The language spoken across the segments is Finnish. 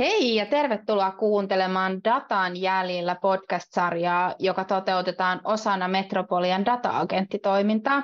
Hei ja tervetuloa kuuntelemaan Datan jäljillä podcast-sarjaa, joka toteutetaan osana Metropolian data-agenttitoimintaa.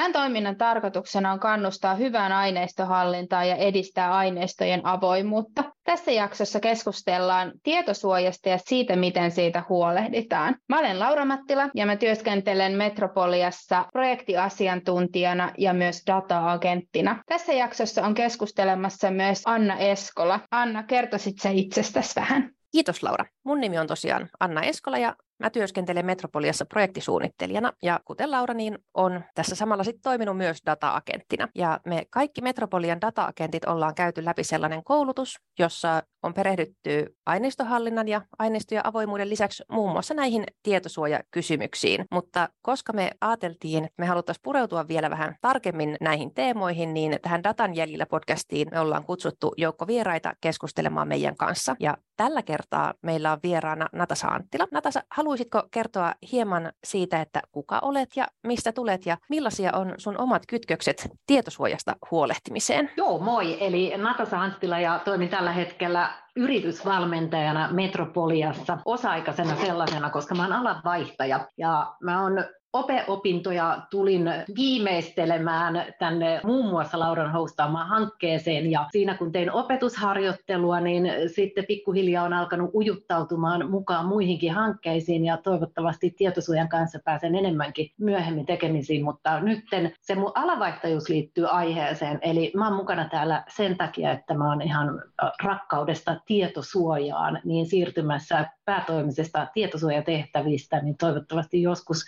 Tämän toiminnan tarkoituksena on kannustaa hyvään aineistohallintaan ja edistää aineistojen avoimuutta. Tässä jaksossa keskustellaan tietosuojasta ja siitä, miten siitä huolehditaan. Mä olen Laura Mattila ja mä työskentelen Metropoliassa projektiasiantuntijana ja myös data-agenttina. Tässä jaksossa on keskustelemassa myös Anna Eskola. Anna, kertoisit sä itsestäsi vähän? Kiitos Laura. Mun nimi on tosiaan Anna Eskola ja Mä työskentelen Metropoliassa projektisuunnittelijana ja kuten Laura, niin on tässä samalla sitten toiminut myös data-agenttina. Ja me kaikki Metropolian data-agentit ollaan käyty läpi sellainen koulutus, jossa on perehdytty aineistohallinnan ja aineistojen avoimuuden lisäksi muun muassa näihin tietosuojakysymyksiin. Mutta koska me ajateltiin, että me haluttaisiin pureutua vielä vähän tarkemmin näihin teemoihin, niin tähän Datan jäljillä podcastiin me ollaan kutsuttu joukko vieraita keskustelemaan meidän kanssa. Ja tällä kertaa meillä on vieraana Natasa Anttila. Natasa, haluaisitko kertoa hieman siitä, että kuka olet ja mistä tulet ja millaisia on sun omat kytkökset tietosuojasta huolehtimiseen? Joo, moi. Eli Natasa Anttila ja toimin tällä hetkellä yritysvalmentajana Metropoliassa, osa-aikaisena sellaisena, koska mä oon alanvaihtaja ja mä oon opeopintoja tulin viimeistelemään tänne muun muassa Lauran hostaamaan hankkeeseen. Ja siinä kun tein opetusharjoittelua, niin sitten pikkuhiljaa on alkanut ujuttautumaan mukaan muihinkin hankkeisiin ja toivottavasti tietosuojan kanssa pääsen enemmänkin myöhemmin tekemisiin, mutta nyt se mun alavaihtajuus liittyy aiheeseen, eli mä oon mukana täällä sen takia, että mä oon ihan rakkaudesta tietosuojaan niin siirtymässä päätoimisesta tietosuojatehtävistä, niin toivottavasti joskus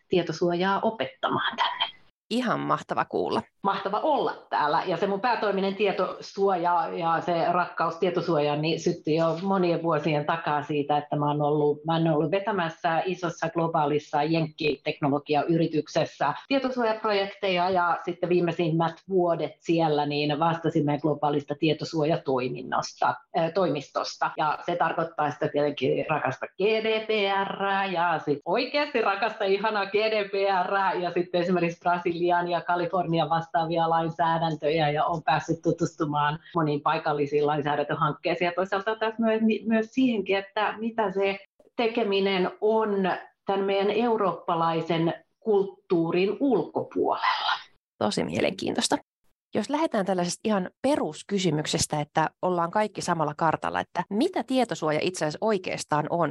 tietosuojaa opettamaan tänne. Ihan mahtava kuulla mahtava olla täällä. Ja se mun päätoiminen tietosuoja ja se rakkaus tietosuojaan niin syttyi jo monien vuosien takaa siitä, että mä oon ollut, mä oon ollut vetämässä isossa globaalissa jenkkiteknologiayrityksessä tietosuojaprojekteja ja sitten viimeisimmät vuodet siellä niin vastasimme globaalista tietosuojatoiminnosta, äh, toimistosta. Ja se tarkoittaa sitä tietenkin rakasta GDPR ja sitten oikeasti rakasta ihanaa GDPR ja sitten esimerkiksi Brasilian ja Kalifornian vasta vastaavia lainsäädäntöjä ja on päässyt tutustumaan moniin paikallisiin lainsäädäntöhankkeisiin ja toisaalta taas myös, myös siihenkin, että mitä se tekeminen on tämän meidän eurooppalaisen kulttuurin ulkopuolella. Tosi mielenkiintoista. Jos lähdetään tällaisesta ihan peruskysymyksestä, että ollaan kaikki samalla kartalla, että mitä tietosuoja itse asiassa oikeastaan on,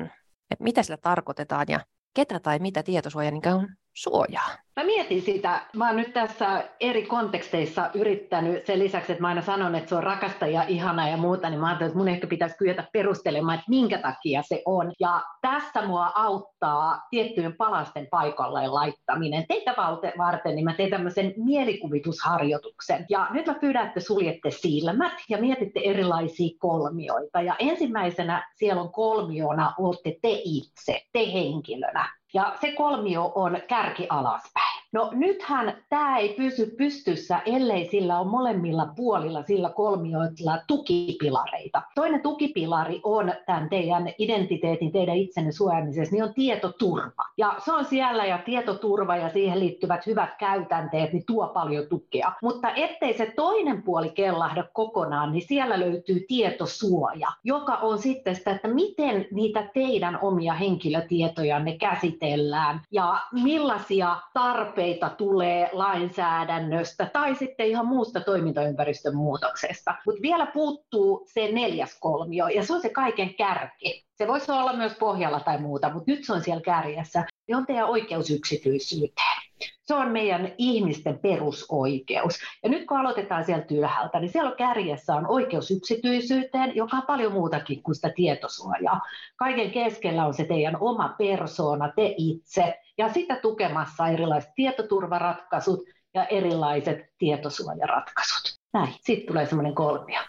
että mitä sillä tarkoitetaan ja ketä tai mitä tietosuoja on suojaa? Mä mietin sitä. Mä oon nyt tässä eri konteksteissa yrittänyt, sen lisäksi, että mä aina sanon, että se on rakasta ja ihanaa ja muuta, niin mä ajattelin, että mun ehkä pitäisi kyetä perustelemaan, että minkä takia se on. Ja tässä mua auttaa tiettyjen palasten paikalle laittaminen. Teitä varten, niin mä teen tämmöisen mielikuvitusharjoituksen. Ja nyt mä pyydän, että suljette silmät ja mietitte erilaisia kolmioita. Ja ensimmäisenä siellä on kolmiona, olette te itse, te henkilönä. Ja se kolmio on kärki alaspäin. No nythän tämä ei pysy pystyssä, ellei sillä ole molemmilla puolilla sillä kolmioilla tukipilareita. Toinen tukipilari on tämän teidän identiteetin, teidän itsenne suojaamisessa, niin on tietoturva. Ja se on siellä ja tietoturva ja siihen liittyvät hyvät käytänteet, niin tuo paljon tukea. Mutta ettei se toinen puoli kellahda kokonaan, niin siellä löytyy tietosuoja, joka on sitten sitä, että miten niitä teidän omia henkilötietojanne käsitellään ja millaisia tarpeita tarpeita tulee lainsäädännöstä tai sitten ihan muusta toimintaympäristön muutoksesta. Mutta vielä puuttuu se neljäs kolmio ja se on se kaiken kärki. Se voisi olla myös pohjalla tai muuta, mutta nyt se on siellä kärjessä. Se on teidän oikeus yksityisyyteen. Se on meidän ihmisten perusoikeus. Ja nyt kun aloitetaan sieltä ylhäältä, niin siellä kärjessä on oikeus yksityisyyteen, joka on paljon muutakin kuin sitä tietosuojaa. Kaiken keskellä on se teidän oma persoona, te itse, ja sitä tukemassa erilaiset tietoturvaratkaisut ja erilaiset tietosuojaratkaisut. Näin, sitten tulee semmoinen kolmio.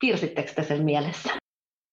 Piirsittekö te sen mielessä?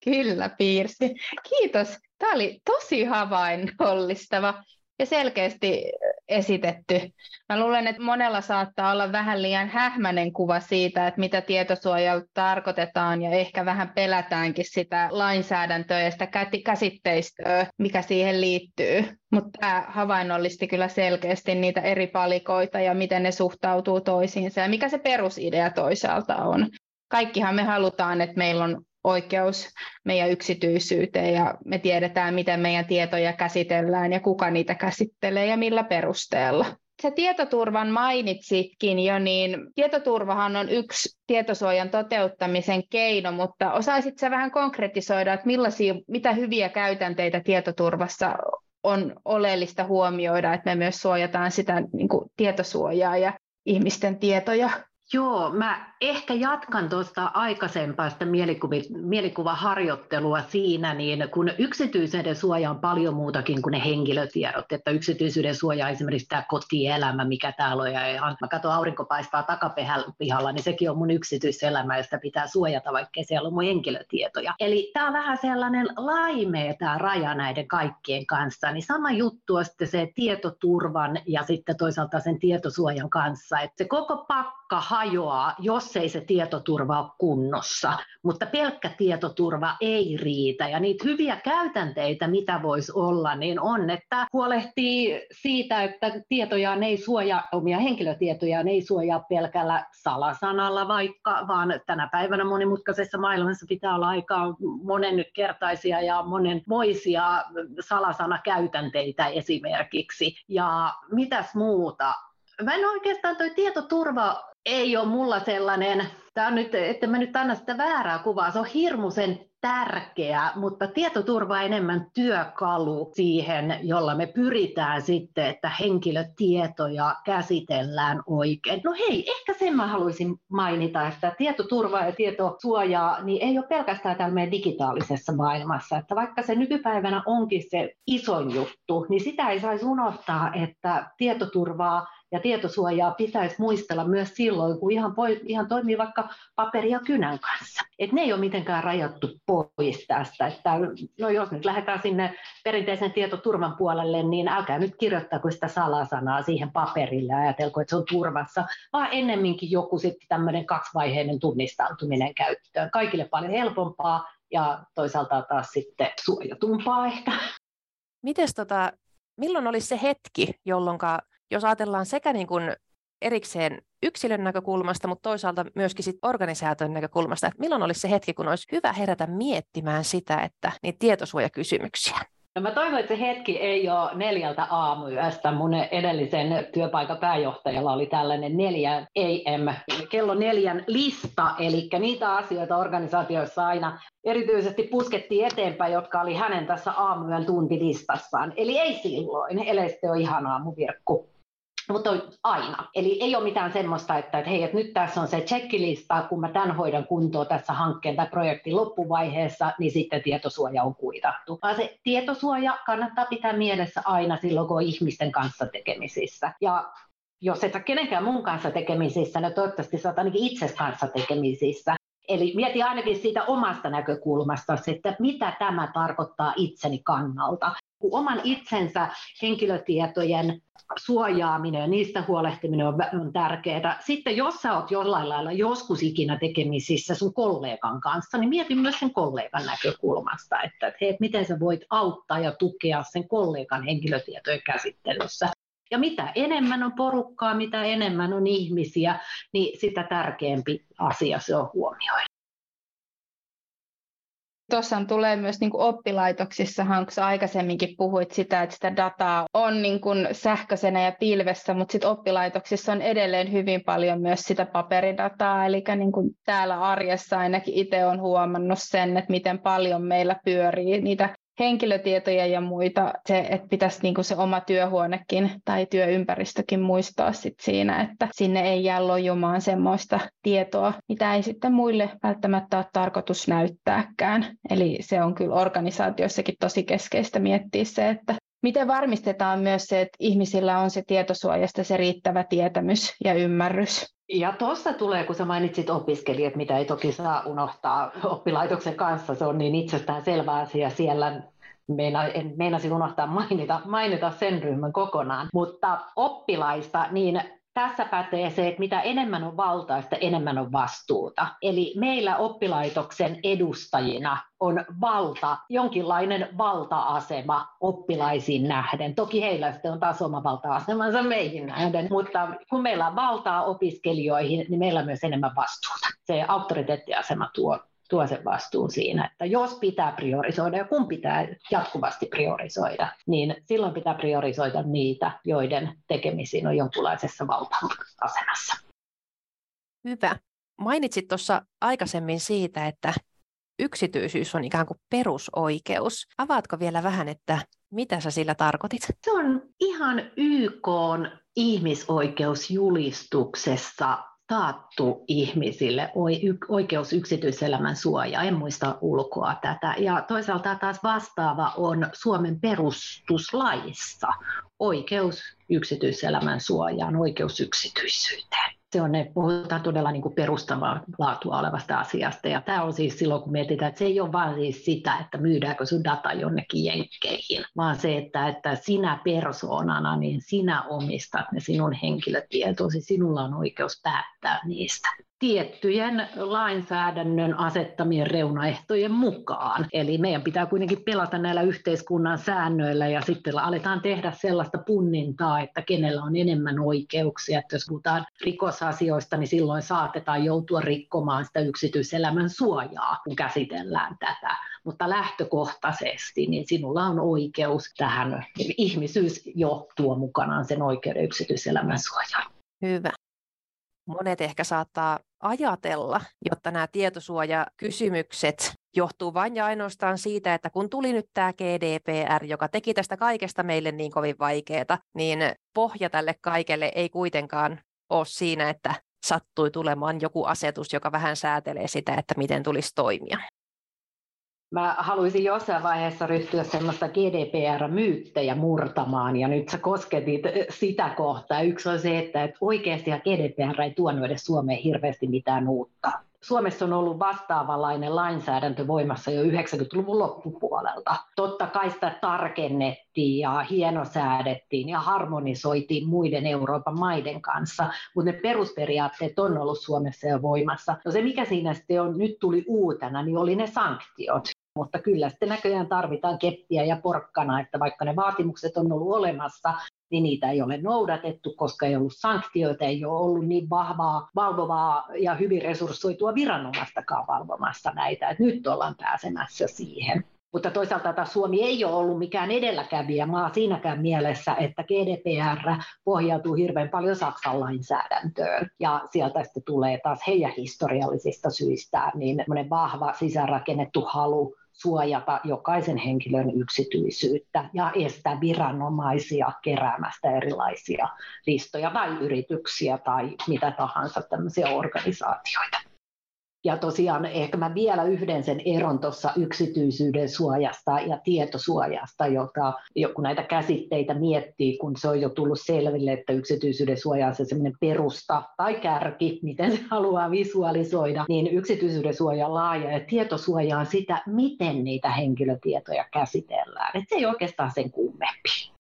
Kyllä piirsi. Kiitos. Tämä oli tosi havainnollistava ja selkeästi esitetty. Mä luulen, että monella saattaa olla vähän liian hähmäinen kuva siitä, että mitä tietosuojalla tarkoitetaan ja ehkä vähän pelätäänkin sitä lainsäädäntöä ja sitä käsitteistöä, mikä siihen liittyy. Mutta tämä havainnollisti kyllä selkeästi niitä eri palikoita ja miten ne suhtautuu toisiinsa ja mikä se perusidea toisaalta on. Kaikkihan me halutaan, että meillä on oikeus meidän yksityisyyteen ja me tiedetään, miten meidän tietoja käsitellään ja kuka niitä käsittelee ja millä perusteella. Se tietoturvan mainitsitkin jo, niin tietoturvahan on yksi tietosuojan toteuttamisen keino, mutta osaisitko vähän konkretisoida, että millaisia, mitä hyviä käytänteitä tietoturvassa on oleellista huomioida, että me myös suojataan sitä niin kuin, tietosuojaa ja ihmisten tietoja? Joo, mä ehkä jatkan tuosta aikaisempasta mielikuvaharjoittelua siinä, niin kun yksityisyyden suoja on paljon muutakin kuin ne henkilötiedot, että yksityisyyden suoja esimerkiksi tämä kotielämä, mikä täällä on, ja mä katson aurinko paistaa takapihalla, niin sekin on mun yksityiselämä, josta pitää suojata, vaikkei siellä on mun henkilötietoja. Eli tämä on vähän sellainen laimea tämä raja näiden kaikkien kanssa, niin sama juttu on sitten se tietoturvan ja sitten toisaalta sen tietosuojan kanssa, että se koko pakka hajoaa, jos ei se tietoturva ole kunnossa. Mutta pelkkä tietoturva ei riitä. Ja niitä hyviä käytänteitä, mitä voisi olla, niin on, että huolehtii siitä, että tietojaan ei suojaa, omia henkilötietojaan ei suojaa pelkällä salasanalla vaikka, vaan tänä päivänä monimutkaisessa maailmassa pitää olla aika monenkertaisia ja monenmoisia salasanakäytänteitä esimerkiksi. Ja mitäs muuta? Mä en oikeastaan toi tietoturva ei ole mulla sellainen, tämä on nyt, että mä nyt anna sitä väärää kuvaa, se on hirmuisen tärkeä, mutta tietoturva on enemmän työkalu siihen, jolla me pyritään sitten, että henkilötietoja käsitellään oikein. No hei, ehkä sen mä haluaisin mainita, että tietoturva ja tietosuojaa niin ei ole pelkästään täällä meidän digitaalisessa maailmassa, että vaikka se nykypäivänä onkin se isoin juttu, niin sitä ei saisi unohtaa, että tietoturvaa ja tietosuojaa pitäisi muistella myös silloin, kun ihan, voi, ihan toimii vaikka paperi ja kynän kanssa. Et ne ei ole mitenkään rajattu pois tästä. Että, no jos nyt lähdetään sinne perinteisen tietoturvan puolelle, niin älkää nyt kirjoittako sitä salasanaa siihen paperille ja ajatelko, että se on turvassa, vaan ennemminkin joku sitten tämmöinen kaksivaiheinen tunnistautuminen käyttöön. Kaikille paljon helpompaa ja toisaalta taas sitten suojatumpaa ehkä. Mites tota, milloin olisi se hetki, jolloin jos ajatellaan sekä niin kuin erikseen yksilön näkökulmasta, mutta toisaalta myöskin sit organisaation näkökulmasta, että milloin olisi se hetki, kun olisi hyvä herätä miettimään sitä, että niitä tietosuojakysymyksiä. No mä toivon, että se hetki ei ole neljältä aamuyöstä. Mun edellisen työpaikan pääjohtajalla oli tällainen neljä AM, kello neljän lista, eli niitä asioita organisaatioissa aina erityisesti puskettiin eteenpäin, jotka oli hänen tässä aamuyön tuntilistassaan. Eli ei silloin, ellei sitten ole ihan aamuvirkku mutta aina. Eli ei ole mitään semmoista, että, että hei, että nyt tässä on se checklista, kun mä tämän hoidan kuntoon tässä hankkeen tai projektin loppuvaiheessa, niin sitten tietosuoja on kuitattu. Vaan se tietosuoja kannattaa pitää mielessä aina silloin, kun on ihmisten kanssa tekemisissä. Ja jos et ole kenenkään mun kanssa tekemisissä, niin toivottavasti sä oot ainakin itse kanssa tekemisissä. Eli mieti ainakin siitä omasta näkökulmasta, että mitä tämä tarkoittaa itseni kannalta. Oman itsensä henkilötietojen suojaaminen ja niistä huolehtiminen on, on tärkeää. Sitten jos sä oot jollain lailla joskus ikinä tekemisissä sun kollegan kanssa, niin mieti myös sen kollegan näkökulmasta, että, että hei, miten sä voit auttaa ja tukea sen kollegan henkilötietojen käsittelyssä. Ja mitä enemmän on porukkaa, mitä enemmän on ihmisiä, niin sitä tärkeämpi asia se on huomioida. Tuossa tulee myös niin kuin oppilaitoksissahan, kun aikaisemminkin puhuit sitä, että sitä dataa on niin kuin sähköisenä ja pilvessä, mutta sitten oppilaitoksissa on edelleen hyvin paljon myös sitä paperidataa, eli niin kuin täällä arjessa ainakin itse olen huomannut sen, että miten paljon meillä pyörii niitä henkilötietoja ja muita, se, että pitäisi niin kuin se oma työhuonekin tai työympäristökin muistaa sit siinä, että sinne ei jää lojumaan semmoista tietoa, mitä ei sitten muille välttämättä ole tarkoitus näyttääkään. Eli se on kyllä organisaatiossakin tosi keskeistä miettiä se, että Miten varmistetaan myös se, että ihmisillä on se tietosuojasta se riittävä tietämys ja ymmärrys? Ja tuossa tulee, kun sä mainitsit opiskelijat, mitä ei toki saa unohtaa oppilaitoksen kanssa, se on niin itsestään selvä asia siellä. Meina, en meinasin unohtaa mainita, mainita sen ryhmän kokonaan, mutta oppilaista, niin tässä pätee se, että mitä enemmän on valtaa, sitä enemmän on vastuuta. Eli meillä oppilaitoksen edustajina on valta, jonkinlainen valta-asema oppilaisiin nähden. Toki heillä sitten on taas oma valta-asemansa meihin nähden, mutta kun meillä on valtaa opiskelijoihin, niin meillä on myös enemmän vastuuta. Se auktoriteettiasema tuo tuo sen vastuun siinä, että jos pitää priorisoida ja kun pitää jatkuvasti priorisoida, niin silloin pitää priorisoida niitä, joiden tekemisiin on jonkunlaisessa valta-asemassa. Hyvä. Mainitsit tuossa aikaisemmin siitä, että yksityisyys on ikään kuin perusoikeus. Avaatko vielä vähän, että mitä sä sillä tarkoitit? Se on ihan YK ihmisoikeusjulistuksessa taattu ihmisille oikeus yksityiselämän suojaa. En muista ulkoa tätä. Ja toisaalta taas vastaava on Suomen perustuslaissa oikeus yksityiselämän suojaan, oikeus yksityisyyteen se on ne, puhutaan todella niin kuin perustavaa laatua olevasta asiasta. Ja tämä on siis silloin, kun mietitään, että se ei ole vain siis sitä, että myydäänkö sun data jonnekin jenkkeihin, vaan se, että, että sinä persoonana, niin sinä omistat ne sinun henkilötietosi, sinulla on oikeus päättää niistä tiettyjen lainsäädännön asettamien reunaehtojen mukaan. Eli meidän pitää kuitenkin pelata näillä yhteiskunnan säännöillä ja sitten aletaan tehdä sellaista punnintaa, että kenellä on enemmän oikeuksia. Että jos puhutaan rikosasioista, niin silloin saatetaan joutua rikkomaan sitä yksityiselämän suojaa, kun käsitellään tätä. Mutta lähtökohtaisesti niin sinulla on oikeus tähän. Ihmisyys jo tuo mukanaan sen oikeuden yksityiselämän suojaan. Hyvä monet ehkä saattaa ajatella, jotta nämä tietosuojakysymykset johtuu vain ja ainoastaan siitä, että kun tuli nyt tämä GDPR, joka teki tästä kaikesta meille niin kovin vaikeaa, niin pohja tälle kaikelle ei kuitenkaan ole siinä, että sattui tulemaan joku asetus, joka vähän säätelee sitä, että miten tulisi toimia. Mä haluaisin jossain vaiheessa ryhtyä semmoista GDPR-myyttejä murtamaan, ja nyt sä kosketit sitä kohtaa. Yksi on se, että oikeasti GDPR ei tuonut edes Suomeen hirveästi mitään uutta. Suomessa on ollut vastaavanlainen lainsäädäntö voimassa jo 90-luvun loppupuolelta. Totta kai sitä tarkennettiin ja hienosäädettiin ja harmonisoitiin muiden Euroopan maiden kanssa, mutta ne perusperiaatteet on ollut Suomessa jo voimassa. No se, mikä siinä sitten on, nyt tuli uutena, niin oli ne sanktiot. Mutta kyllä sitten näköjään tarvitaan keppiä ja porkkana, että vaikka ne vaatimukset on ollut olemassa, niin niitä ei ole noudatettu, koska ei ollut sanktioita, ei ole ollut niin vahvaa, valvovaa ja hyvin resurssoitua viranomaistakaan valvomassa näitä. Että nyt ollaan pääsemässä siihen. Mutta toisaalta taas Suomi ei ole ollut mikään edelläkävijä maa siinäkään mielessä, että GDPR pohjautuu hirveän paljon Saksan lainsäädäntöön. Ja sieltä sitten tulee taas heidän historiallisista syistä niin vahva sisäänrakennettu halu suojata jokaisen henkilön yksityisyyttä ja estää viranomaisia keräämästä erilaisia listoja tai yrityksiä tai mitä tahansa tämmöisiä organisaatioita. Ja tosiaan ehkä mä vielä yhden sen eron tuossa yksityisyyden suojasta ja tietosuojasta, joka kun näitä käsitteitä miettii, kun se on jo tullut selville, että yksityisyyden suoja on se sellainen perusta tai kärki, miten se haluaa visualisoida, niin yksityisyyden suoja on laaja ja tietosuoja on sitä, miten niitä henkilötietoja käsitellään. Et se ei oikeastaan sen kummempi.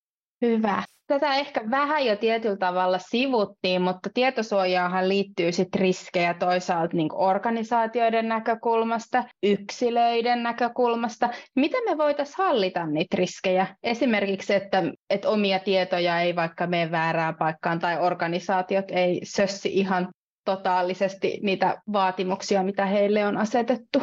Hyvä. Tätä ehkä vähän jo tietyllä tavalla sivuttiin, mutta tietosuojaahan liittyy sit riskejä toisaalta niin organisaatioiden näkökulmasta, yksilöiden näkökulmasta. Miten me voitaisiin hallita niitä riskejä? Esimerkiksi, että, että omia tietoja ei vaikka mene väärään paikkaan tai organisaatiot ei sössi ihan totaalisesti niitä vaatimuksia, mitä heille on asetettu.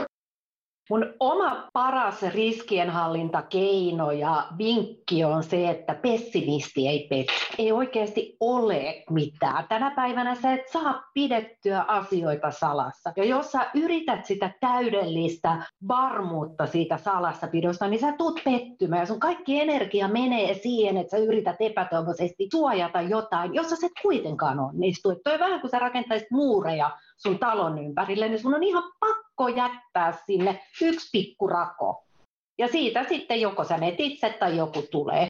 Mun oma paras riskienhallintakeino ja vinkki on se, että pessimisti ei pettä. Ei oikeasti ole mitään. Tänä päivänä sä et saa pidettyä asioita salassa. Ja jos sä yrität sitä täydellistä varmuutta siitä salassapidosta, niin sä tuut pettymään. Ja sun kaikki energia menee siihen, että sä yrität epätoivoisesti suojata jotain, jossa se et kuitenkaan onnistu. Toi on vähän kuin sä rakentaisit muureja sun talon ympärille, niin sun on ihan pakko jättää sinne yksi pikku rako. Ja siitä sitten joko sä menet itse tai joku tulee.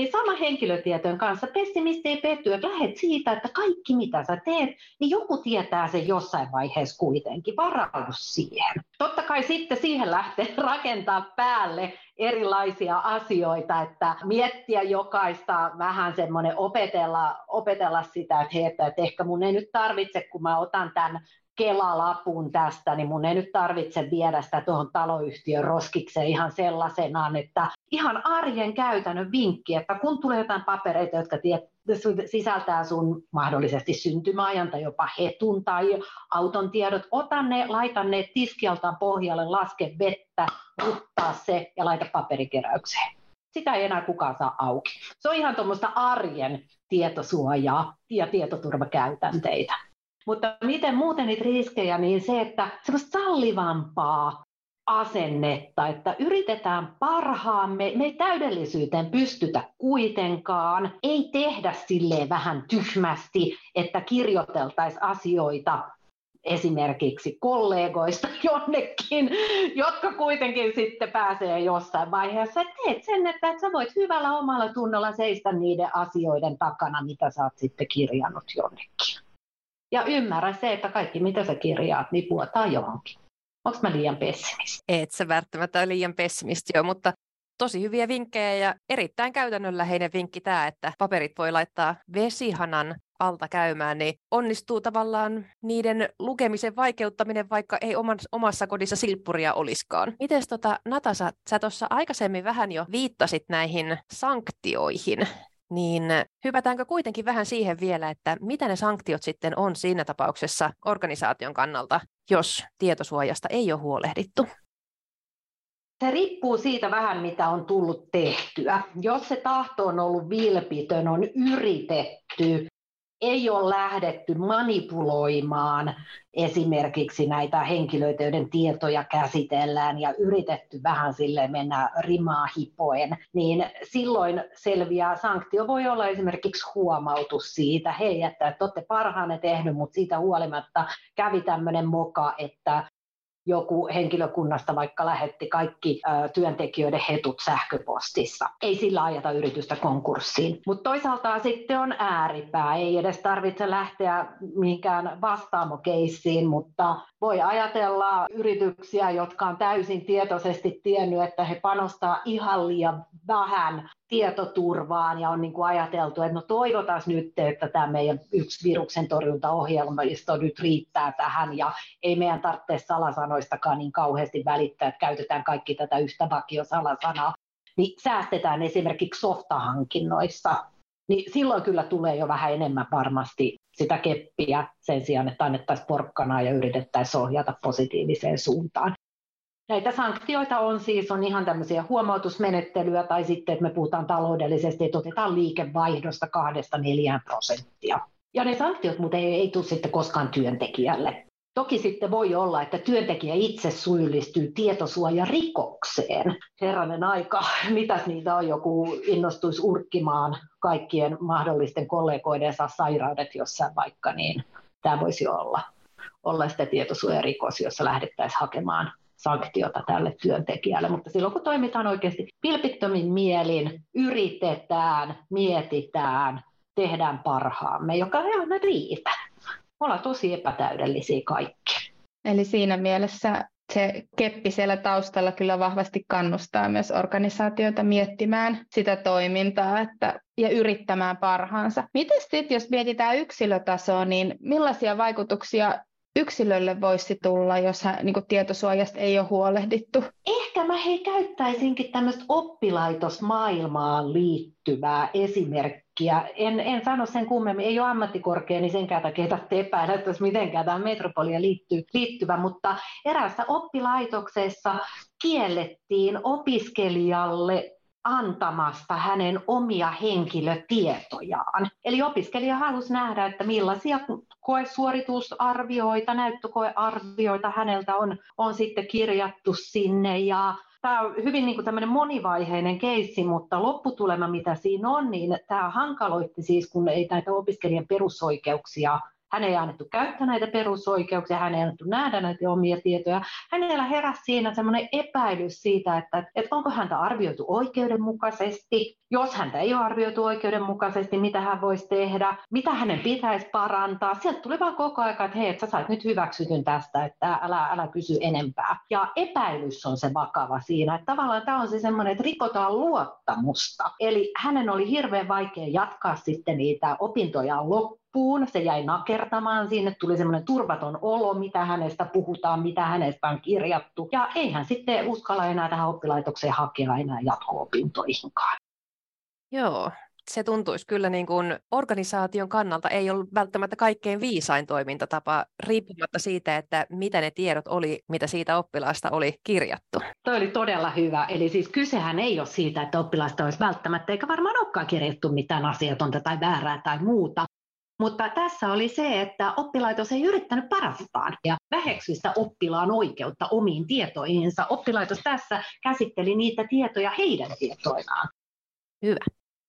Niin sama henkilötietojen kanssa pessimisti ei petty, että lähet siitä, että kaikki mitä sä teet, niin joku tietää sen jossain vaiheessa kuitenkin. Varaudu siihen. Totta kai sitten siihen lähtee rakentaa päälle erilaisia asioita, että miettiä jokaista vähän semmoinen opetella, opetella sitä, että, hei, että, että ehkä mun ei nyt tarvitse, kun mä otan tämän Kela-lapun tästä, niin mun ei nyt tarvitse viedä sitä tuohon taloyhtiön roskikseen ihan sellaisenaan, että ihan arjen käytännön vinkki, että kun tulee jotain papereita, jotka sisältää sun mahdollisesti syntymäajan tai jopa hetun tai auton tiedot, ota ne, laita ne tiskialtaan pohjalle, laske vettä, ottaa se ja laita paperikeräykseen. Sitä ei enää kukaan saa auki. Se on ihan tuommoista arjen tietosuojaa ja tietoturvakäytänteitä. Mutta miten muuten niitä riskejä, niin se, että semmoista sallivampaa asennetta, että yritetään parhaamme, me ei täydellisyyteen pystytä kuitenkaan, ei tehdä silleen vähän tyhmästi, että kirjoiteltaisiin asioita esimerkiksi kollegoista jonnekin, jotka kuitenkin sitten pääsee jossain vaiheessa. Teet sen, että sä voit hyvällä omalla tunnolla seistä niiden asioiden takana, mitä sä oot sitten kirjannut jonnekin. Ja ymmärrä se, että kaikki mitä sä kirjaat, niin puotaa johonkin. Onko mä liian pessimisti? Et sä välttämättä liian pessimisti jo, mutta tosi hyviä vinkkejä ja erittäin käytännönläheinen vinkki tämä, että paperit voi laittaa vesihanan alta käymään, niin onnistuu tavallaan niiden lukemisen vaikeuttaminen, vaikka ei omassa kodissa silppuria olisikaan. Miten tota, Natasa, sä tuossa aikaisemmin vähän jo viittasit näihin sanktioihin, niin hypätäänkö kuitenkin vähän siihen vielä, että mitä ne sanktiot sitten on siinä tapauksessa organisaation kannalta, jos tietosuojasta ei ole huolehdittu? Se riippuu siitä vähän, mitä on tullut tehtyä. Jos se tahto on ollut vilpitön, on yritetty ei ole lähdetty manipuloimaan esimerkiksi näitä henkilöitä, joiden tietoja käsitellään ja yritetty vähän sille mennä rimaa hipoen, niin silloin selviää sanktio. Voi olla esimerkiksi huomautus siitä, hei, että olette parhaanne tehnyt, mutta siitä huolimatta kävi tämmöinen moka, että joku henkilökunnasta vaikka lähetti kaikki ö, työntekijöiden hetut sähköpostissa. Ei sillä ajata yritystä konkurssiin. Mutta toisaalta sitten on ääripää. Ei edes tarvitse lähteä mihinkään vastaamokeissiin, mutta voi ajatella yrityksiä, jotka on täysin tietoisesti tiennyt, että he panostaa ihan liian vähän tietoturvaan ja on niin kuin ajateltu, että no toivotaan nyt, että tämä meidän yksi viruksen torjuntaohjelmisto nyt riittää tähän ja ei meidän tarvitse salasanoistakaan niin kauheasti välittää, että käytetään kaikki tätä yhtä vakiosalasanaa, niin säästetään esimerkiksi softahankinnoissa. Niin silloin kyllä tulee jo vähän enemmän varmasti sitä keppiä sen sijaan, että annettaisiin porkkanaa ja yritettäisiin ohjata positiiviseen suuntaan. Näitä sanktioita on siis on ihan tämmöisiä huomautusmenettelyä tai sitten, että me puhutaan taloudellisesti, että otetaan liikevaihdosta kahdesta neljään prosenttia. Ja ne sanktiot muuten ei, ei tule sitten koskaan työntekijälle. Toki sitten voi olla, että työntekijä itse syyllistyy tietosuojarikokseen. Herranen aika, mitäs niitä on, joku innostuisi urkkimaan kaikkien mahdollisten kollegoidensa sairaudet jossain vaikka, niin tämä voisi olla, olla sitä tietosuojarikos, jossa lähdettäisiin hakemaan sanktiota tälle työntekijälle, mutta silloin kun toimitaan oikeasti pilpittömin mielin, yritetään, mietitään, tehdään parhaamme, joka ei aina riitä. Me ollaan tosi epätäydellisiä kaikki. Eli siinä mielessä se keppi siellä taustalla kyllä vahvasti kannustaa myös organisaatioita miettimään sitä toimintaa että, ja yrittämään parhaansa. Miten sitten, jos mietitään yksilötasoa, niin millaisia vaikutuksia yksilölle voisi tulla, jos hän, niin tietosuojasta ei ole huolehdittu? Ehkä mä hei käyttäisinkin tämmöistä oppilaitosmaailmaan liittyvää esimerkkiä. En, en sano sen kummemmin, ei ole ammattikorkea, niin senkään takia tarvitse epäillä, että mitenkään. Tämä metropolia liittyy, liittyvä, mutta eräässä oppilaitoksessa kiellettiin opiskelijalle antamasta hänen omia henkilötietojaan. Eli opiskelija halusi nähdä, että millaisia koesuoritusarvioita, näyttökoearvioita häneltä on, on sitten kirjattu sinne ja Tämä on hyvin niin kuin monivaiheinen keissi, mutta lopputulema, mitä siinä on, niin tämä hankaloitti siis, kun ei näitä opiskelijan perusoikeuksia hän ei annettu käyttää näitä perusoikeuksia, hän ei annettu nähdä näitä omia tietoja. Hänellä heräsi siinä semmoinen epäilys siitä, että, että onko häntä arvioitu oikeudenmukaisesti, jos häntä ei ole arvioitu oikeudenmukaisesti, mitä hän voisi tehdä, mitä hänen pitäisi parantaa. Sieltä tuli vaan koko ajan, että hei, että sä sait nyt hyväksytyn tästä, että älä, älä kysy enempää. Ja epäilys on se vakava siinä, että tavallaan tämä on se semmoinen, että rikotaan luottamusta. Eli hänen oli hirveän vaikea jatkaa sitten niitä opintojaan loppuun loppuun. Se jäi nakertamaan sinne, tuli semmoinen turvaton olo, mitä hänestä puhutaan, mitä hänestä on kirjattu. Ja ei hän sitten uskalla enää tähän oppilaitokseen hakea enää jatko-opintoihinkaan. Joo, se tuntuisi kyllä niin kuin organisaation kannalta ei ollut välttämättä kaikkein viisain toimintatapa, riippumatta siitä, että mitä ne tiedot oli, mitä siitä oppilaasta oli kirjattu. Toi oli todella hyvä. Eli siis kysehän ei ole siitä, että oppilaasta olisi välttämättä, eikä varmaan olekaan kirjattu mitään asiatonta tai väärää tai muuta, mutta tässä oli se, että oppilaitos ei yrittänyt parastaan ja väheksystä oppilaan oikeutta omiin tietoihinsa. Oppilaitos tässä käsitteli niitä tietoja heidän tietoinaan. Hyvä.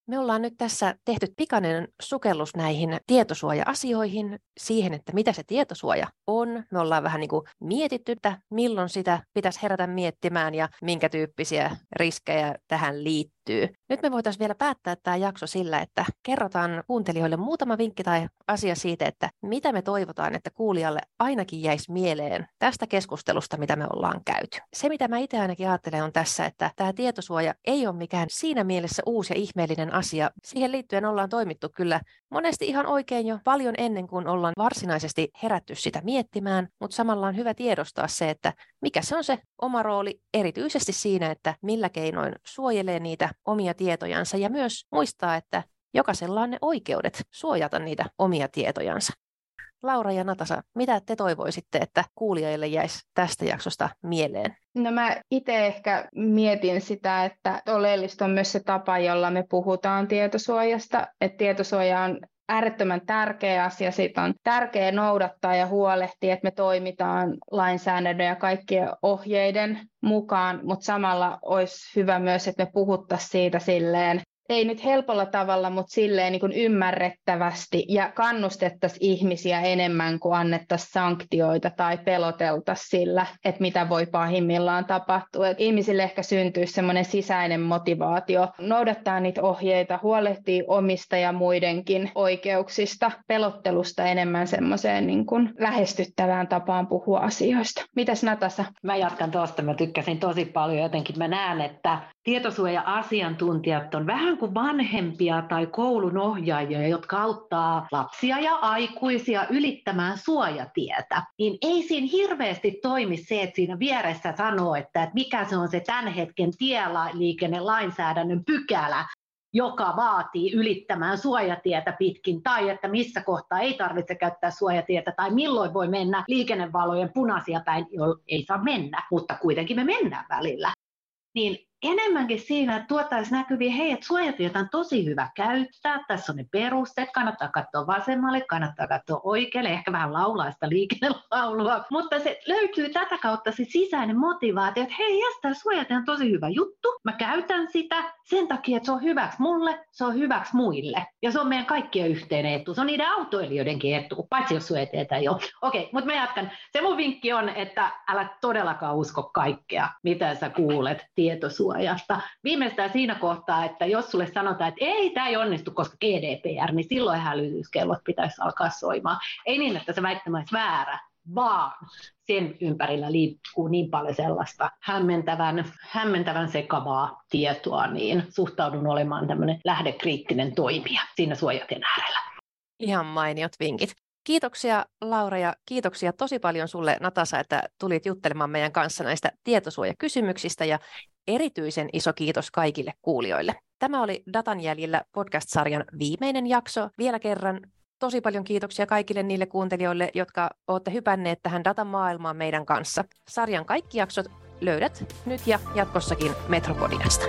Me ollaan nyt tässä tehty pikainen sukellus näihin tietosuoja-asioihin, siihen, että mitä se tietosuoja on. Me ollaan vähän niin kuin mietitty, että milloin sitä pitäisi herätä miettimään ja minkä tyyppisiä riskejä tähän liittyy. Nyt me voitaisiin vielä päättää tämä jakso sillä, että kerrotaan kuuntelijoille muutama vinkki tai asia siitä, että mitä me toivotaan, että kuulijalle ainakin jäisi mieleen tästä keskustelusta, mitä me ollaan käyty. Se, mitä mä itse ainakin ajattelen, on tässä, että tämä tietosuoja ei ole mikään siinä mielessä uusi ja ihmeellinen asia. Siihen liittyen ollaan toimittu kyllä monesti ihan oikein jo paljon ennen kuin ollaan varsinaisesti herätty sitä miettimään, mutta samalla on hyvä tiedostaa se, että mikä se on se oma rooli erityisesti siinä, että millä keinoin suojelee niitä omia tietojansa ja myös muistaa, että jokaisella on ne oikeudet suojata niitä omia tietojansa. Laura ja Natasa, mitä te toivoisitte, että kuulijoille jäisi tästä jaksosta mieleen? No mä itse ehkä mietin sitä, että oleellista on myös se tapa, jolla me puhutaan tietosuojasta. Että tietosuoja on äärettömän tärkeä asia, siitä on tärkeää noudattaa ja huolehtia, että me toimitaan lainsäädännön ja kaikkien ohjeiden mukaan, mutta samalla olisi hyvä myös, että me puhuttaisiin siitä silleen ei nyt helpolla tavalla, mutta silleen niin kuin ymmärrettävästi ja kannustettaisiin ihmisiä enemmän kuin annettaisiin sanktioita tai peloteltaisiin sillä, että mitä voi pahimmillaan tapahtua. Et ihmisille ehkä syntyisi semmoinen sisäinen motivaatio noudattaa niitä ohjeita, huolehtii omista ja muidenkin oikeuksista, pelottelusta enemmän semmoiseen niin lähestyttävään tapaan puhua asioista. Mitäs Natasa? Mä jatkan tuosta, mä tykkäsin tosi paljon jotenkin. Mä näen, että tietosuoja-asiantuntijat on vähän kuin vanhempia tai koulun ohjaajia, jotka auttaa lapsia ja aikuisia ylittämään suojatietä, niin ei siinä hirveästi toimi se, että siinä vieressä sanoo, että, mikä se on se tämän hetken tieliikennelainsäädännön pykälä, joka vaatii ylittämään suojatietä pitkin, tai että missä kohtaa ei tarvitse käyttää suojatietä, tai milloin voi mennä liikennevalojen punaisia päin, jo ei saa mennä, mutta kuitenkin me mennään välillä. Niin enemmänkin siinä, että tuotaisiin näkyviin, hei, että suojatietä on tosi hyvä käyttää, tässä on ne perusteet, kannattaa katsoa vasemmalle, kannattaa katsoa oikealle, ehkä vähän laulaa sitä liikennelaulua, mutta se löytyy tätä kautta se sisäinen motivaatio, että hei, jes, tämä suojatie on tosi hyvä juttu, mä käytän sitä sen takia, että se on hyväksi mulle, se on hyväksi muille, ja se on meidän kaikkien yhteinen etu, se on niiden autoilijoidenkin etu, paitsi jos suojatietä ei ole. Okei, mutta mä jatkan. Se mun vinkki on, että älä todellakaan usko kaikkea, mitä sä kuulet tietosuojaa tietosuojasta. Viimeistään siinä kohtaa, että jos sulle sanotaan, että ei, tämä ei onnistu, koska GDPR, niin silloin hälytyskellot pitäisi alkaa soimaan. Ei niin, että se väittämä olisi väärä, vaan sen ympärillä liikkuu niin paljon sellaista hämmentävän, hämmentävän sekavaa tietoa, niin suhtaudun olemaan tämmöinen lähdekriittinen toimija siinä suojaten äärellä. Ihan mainiot vinkit. Kiitoksia Laura ja kiitoksia tosi paljon sulle Natasa, että tulit juttelemaan meidän kanssa näistä tietosuojakysymyksistä ja erityisen iso kiitos kaikille kuulijoille. Tämä oli Datan jäljillä podcast-sarjan viimeinen jakso. Vielä kerran tosi paljon kiitoksia kaikille niille kuuntelijoille, jotka olette hypänneet tähän datan maailmaan meidän kanssa. Sarjan kaikki jaksot löydät nyt ja jatkossakin Metropodiasta.